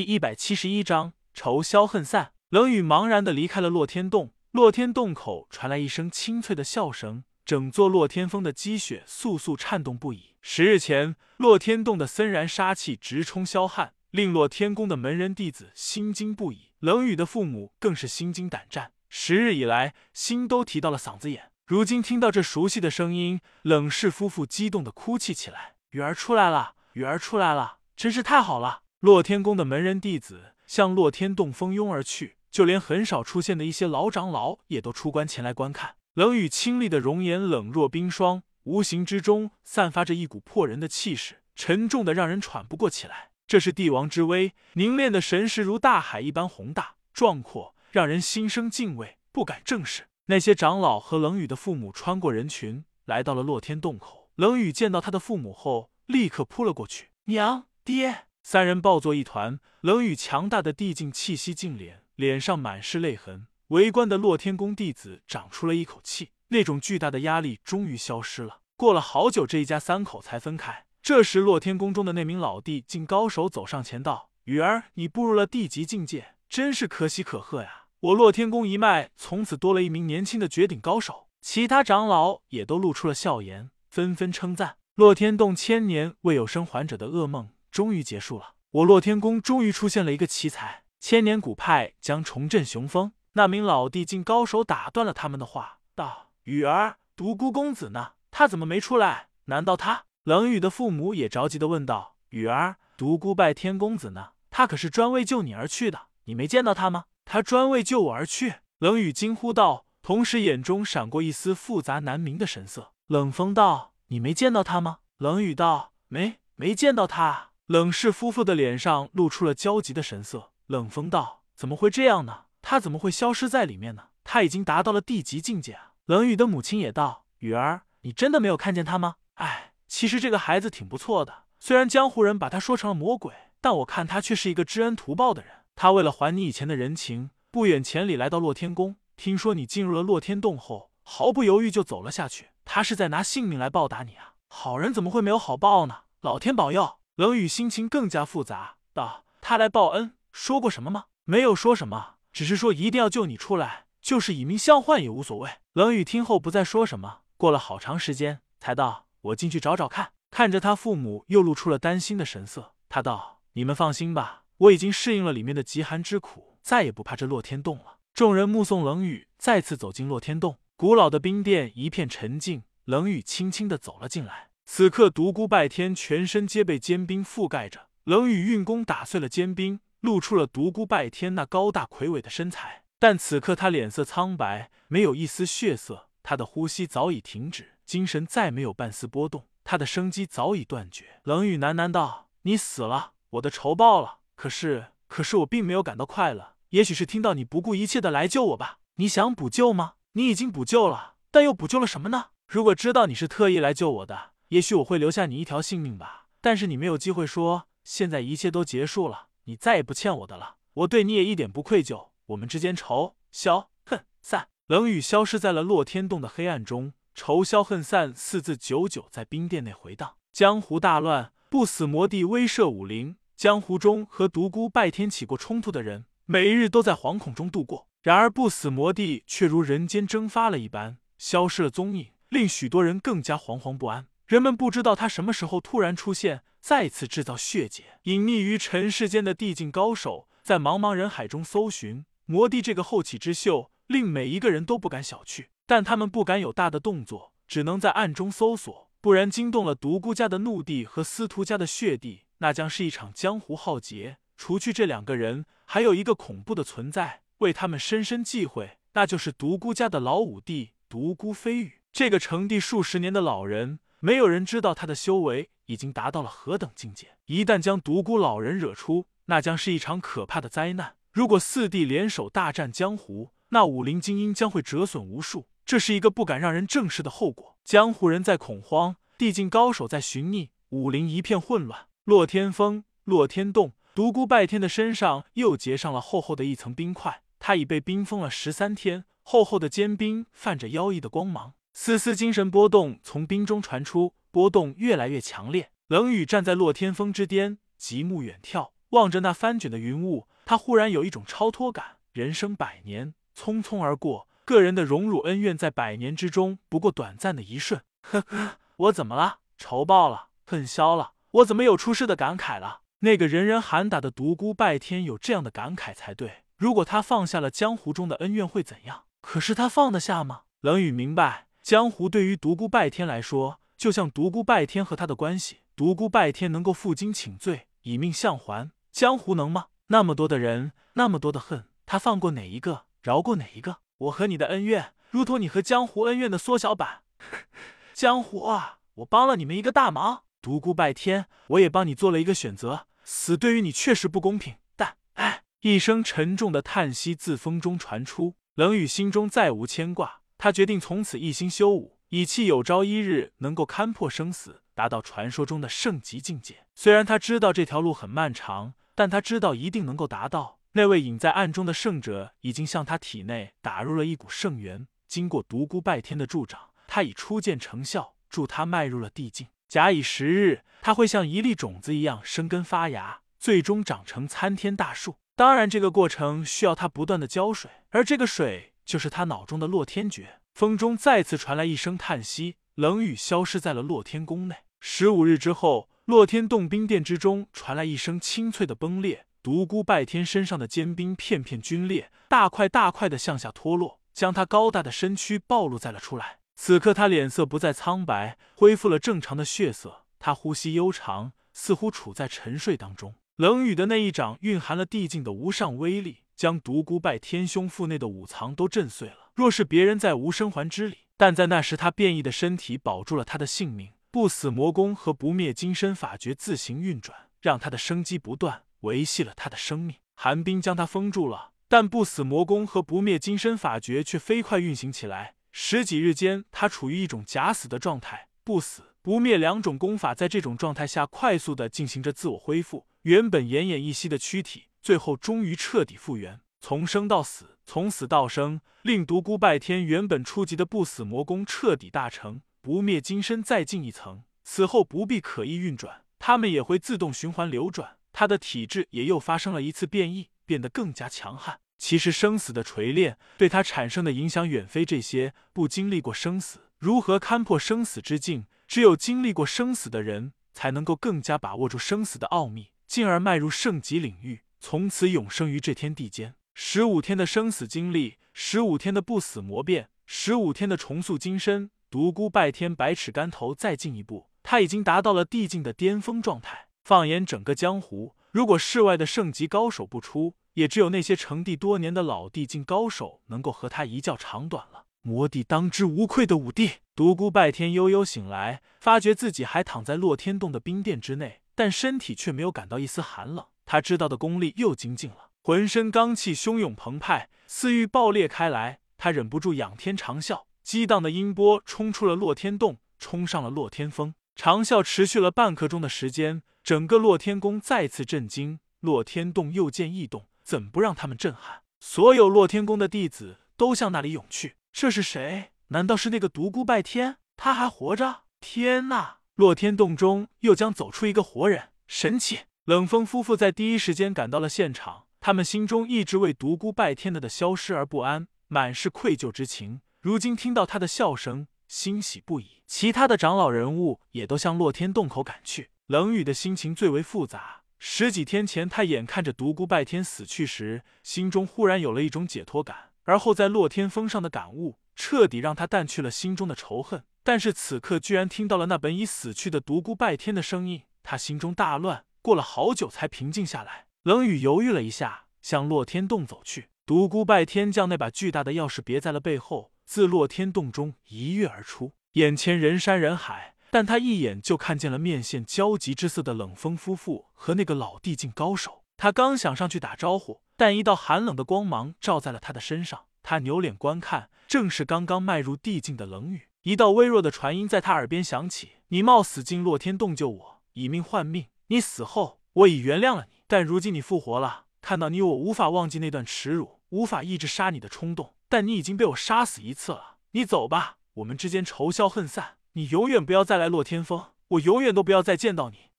第一百七十一章仇消恨散。冷雨茫然的离开了洛天洞，洛天洞口传来一声清脆的笑声，整座洛天峰的积雪簌簌颤动不已。十日前，洛天洞的森然杀气直冲霄汉，令洛天宫的门人弟子心惊不已。冷雨的父母更是心惊胆战，十日以来心都提到了嗓子眼。如今听到这熟悉的声音，冷氏夫妇激动的哭泣起来：“雨儿出来了，雨儿出来了，真是太好了！”洛天宫的门人弟子向洛天洞蜂拥而去，就连很少出现的一些老长老也都出关前来观看。冷雨清丽的容颜冷若冰霜，无形之中散发着一股破人的气势，沉重的让人喘不过气来。这是帝王之威，凝练的神识如大海一般宏大壮阔，让人心生敬畏，不敢正视。那些长老和冷雨的父母穿过人群，来到了洛天洞口。冷雨见到他的父母后，立刻扑了过去：“娘，爹！”三人抱作一团，冷雨强大的地境气息尽敛，脸上满是泪痕。围观的洛天宫弟子长出了一口气，那种巨大的压力终于消失了。过了好久，这一家三口才分开。这时，洛天宫中的那名老地境高手走上前道：“雨儿，你步入了地级境界，真是可喜可贺呀！我洛天宫一脉从此多了一名年轻的绝顶高手。”其他长老也都露出了笑颜，纷纷称赞：“洛天洞千年未有生还者的噩梦。”终于结束了，我洛天宫终于出现了一个奇才，千年古派将重振雄风。那名老地境高手打断了他们的话，道：“雨儿，独孤公子呢？他怎么没出来？难道他？”冷雨的父母也着急的问道：“雨儿，独孤拜天公子呢？他可是专为救你而去的，你没见到他吗？他专为救我而去。”冷雨惊呼道，同时眼中闪过一丝复杂难明的神色。冷风道：“你没见到他吗？”冷雨道：“没，没见到他。”冷氏夫妇的脸上露出了焦急的神色。冷风道：“怎么会这样呢？他怎么会消失在里面呢？他已经达到了地级境界啊！”冷雨的母亲也道：“雨儿，你真的没有看见他吗？哎，其实这个孩子挺不错的。虽然江湖人把他说成了魔鬼，但我看他却是一个知恩图报的人。他为了还你以前的人情，不远千里来到洛天宫。听说你进入了洛天洞后，毫不犹豫就走了下去。他是在拿性命来报答你啊！好人怎么会没有好报呢？老天保佑！”冷雨心情更加复杂，道：“他来报恩，说过什么吗？没有说什么，只是说一定要救你出来，就是以命相换也无所谓。”冷雨听后不再说什么。过了好长时间，才道：“我进去找找看。”看着他父母，又露出了担心的神色。他道：“你们放心吧，我已经适应了里面的极寒之苦，再也不怕这洛天洞了。”众人目送冷雨再次走进洛天洞，古老的冰殿一片沉静。冷雨轻轻的走了进来。此刻，独孤拜天全身皆被坚冰覆盖着。冷雨运功打碎了坚冰，露出了独孤拜天那高大魁伟的身材。但此刻他脸色苍白，没有一丝血色。他的呼吸早已停止，精神再没有半丝波动。他的生机早已断绝。冷雨喃喃道：“你死了，我的仇报了。可是，可是我并没有感到快乐。也许是听到你不顾一切的来救我吧？你想补救吗？你已经补救了，但又补救了什么呢？如果知道你是特意来救我的。”也许我会留下你一条性命吧，但是你没有机会说，现在一切都结束了，你再也不欠我的了，我对你也一点不愧疚，我们之间仇消恨散。冷雨消失在了洛天洞的黑暗中，仇消恨散四字久久在冰殿内回荡。江湖大乱，不死魔帝威慑武林，江湖中和独孤拜天起过冲突的人，每日都在惶恐中度过。然而不死魔帝却如人间蒸发了一般，消失了踪影，令许多人更加惶惶不安。人们不知道他什么时候突然出现，再次制造血劫。隐匿于尘世间的地境高手，在茫茫人海中搜寻魔帝这个后起之秀，令每一个人都不敢小觑。但他们不敢有大的动作，只能在暗中搜索，不然惊动了独孤家的怒地和司徒家的血地，那将是一场江湖浩劫。除去这两个人，还有一个恐怖的存在，为他们深深忌讳，那就是独孤家的老五弟独孤飞羽。这个成帝数十年的老人。没有人知道他的修为已经达到了何等境界。一旦将独孤老人惹出，那将是一场可怕的灾难。如果四弟联手大战江湖，那武林精英将会折损无数，这是一个不敢让人正视的后果。江湖人在恐慌，地境高手在寻觅，武林一片混乱。洛天峰、洛天洞、独孤拜天的身上又结上了厚厚的一层冰块，他已被冰封了十三天，厚厚的坚冰泛着妖异的光芒。丝丝精神波动从冰中传出，波动越来越强烈。冷雨站在洛天峰之巅，极目远眺，望着那翻卷的云雾，他忽然有一种超脱感。人生百年，匆匆而过，个人的荣辱恩怨在百年之中不过短暂的一瞬。呵呵，我怎么了？仇报了？恨消了？我怎么有出世的感慨了？那个人人喊打的独孤拜天有这样的感慨才对。如果他放下了江湖中的恩怨会怎样？可是他放得下吗？冷雨明白，江湖对于独孤拜天来说，就像独孤拜天和他的关系。独孤拜天能够负荆请罪，以命相还，江湖能吗？那么多的人，那么多的恨，他放过哪一个？饶过哪一个？我和你的恩怨，如同你和江湖恩怨的缩小版。江湖啊，我帮了你们一个大忙。独孤拜天，我也帮你做了一个选择。死对于你确实不公平，但唉，一声沉重的叹息自风中传出。冷雨心中再无牵挂，他决定从此一心修武，以期有朝一日能够勘破生死，达到传说中的圣级境界。虽然他知道这条路很漫长，但他知道一定能够达到。那位隐在暗中的圣者已经向他体内打入了一股圣元，经过独孤拜天的助长，他已初见成效，助他迈入了地境。假以时日，他会像一粒种子一样生根发芽，最终长成参天大树。当然，这个过程需要他不断的浇水，而这个水就是他脑中的洛天诀。风中再次传来一声叹息，冷雨消失在了洛天宫内。十五日之后，洛天洞冰殿之中传来一声清脆的崩裂，独孤拜天身上的坚冰片片皲裂，大块大块的向下脱落，将他高大的身躯暴露在了出来。此刻他脸色不再苍白，恢复了正常的血色。他呼吸悠长，似乎处在沉睡当中。冷雨的那一掌蕴含了地境的无上威力，将独孤拜天胸腹内的五藏都震碎了。若是别人在无生还之里，但在那时他变异的身体保住了他的性命。不死魔功和不灭金身法诀自行运转，让他的生机不断，维系了他的生命。寒冰将他封住了，但不死魔功和不灭金身法诀却飞快运行起来。十几日间，他处于一种假死的状态，不死不灭两种功法在这种状态下快速的进行着自我恢复。原本奄奄一息的躯体，最后终于彻底复原，从生到死，从死到生，令独孤拜天原本初级的不死魔功彻底大成，不灭金身再进一层。此后不必刻意运转，他们也会自动循环流转。他的体质也又发生了一次变异，变得更加强悍。其实生死的锤炼对他产生的影响远非这些。不经历过生死，如何勘破生死之境？只有经历过生死的人，才能够更加把握住生死的奥秘，进而迈入圣级领域，从此永生于这天地间。十五天的生死经历，十五天的不死魔变，十五天的重塑金身，独孤拜天百尺竿头再进一步，他已经达到了地境的巅峰状态。放眼整个江湖，如果世外的圣级高手不出，也只有那些成帝多年的老地境高手能够和他一较长短了。魔帝当之无愧的武帝独孤拜天悠悠醒来，发觉自己还躺在洛天洞的冰殿之内，但身体却没有感到一丝寒冷。他知道的功力又精进了，浑身罡气汹涌澎湃，似欲爆裂开来。他忍不住仰天长啸，激荡的音波冲出了洛天洞，冲上了洛天峰。长啸持续了半刻钟的时间，整个洛天宫再次震惊，洛天洞又见异动。怎不让他们震撼？所有洛天宫的弟子都向那里涌去。这是谁？难道是那个独孤拜天？他还活着？天呐！洛天洞中又将走出一个活人，神奇！冷风夫妇在第一时间赶到了现场，他们心中一直为独孤拜天的的消失而不安，满是愧疚之情。如今听到他的笑声，欣喜不已。其他的长老人物也都向洛天洞口赶去。冷雨的心情最为复杂。十几天前，他眼看着独孤拜天死去时，心中忽然有了一种解脱感。而后在洛天峰上的感悟，彻底让他淡去了心中的仇恨。但是此刻居然听到了那本已死去的独孤拜天的声音，他心中大乱。过了好久才平静下来。冷雨犹豫了一下，向洛天洞走去。独孤拜天将那把巨大的钥匙别在了背后，自洛天洞中一跃而出。眼前人山人海。但他一眼就看见了面现焦急之色的冷风夫妇和那个老地境高手。他刚想上去打招呼，但一道寒冷的光芒照在了他的身上。他扭脸观看，正是刚刚迈入地境的冷雨。一道微弱的传音在他耳边响起：“你冒死进洛天洞救我，以命换命。你死后，我已原谅了你。但如今你复活了，看到你，我无法忘记那段耻辱，无法抑制杀你的冲动。但你已经被我杀死一次了。你走吧，我们之间仇消恨散。”你永远不要再来洛天峰，我永远都不要再见到你。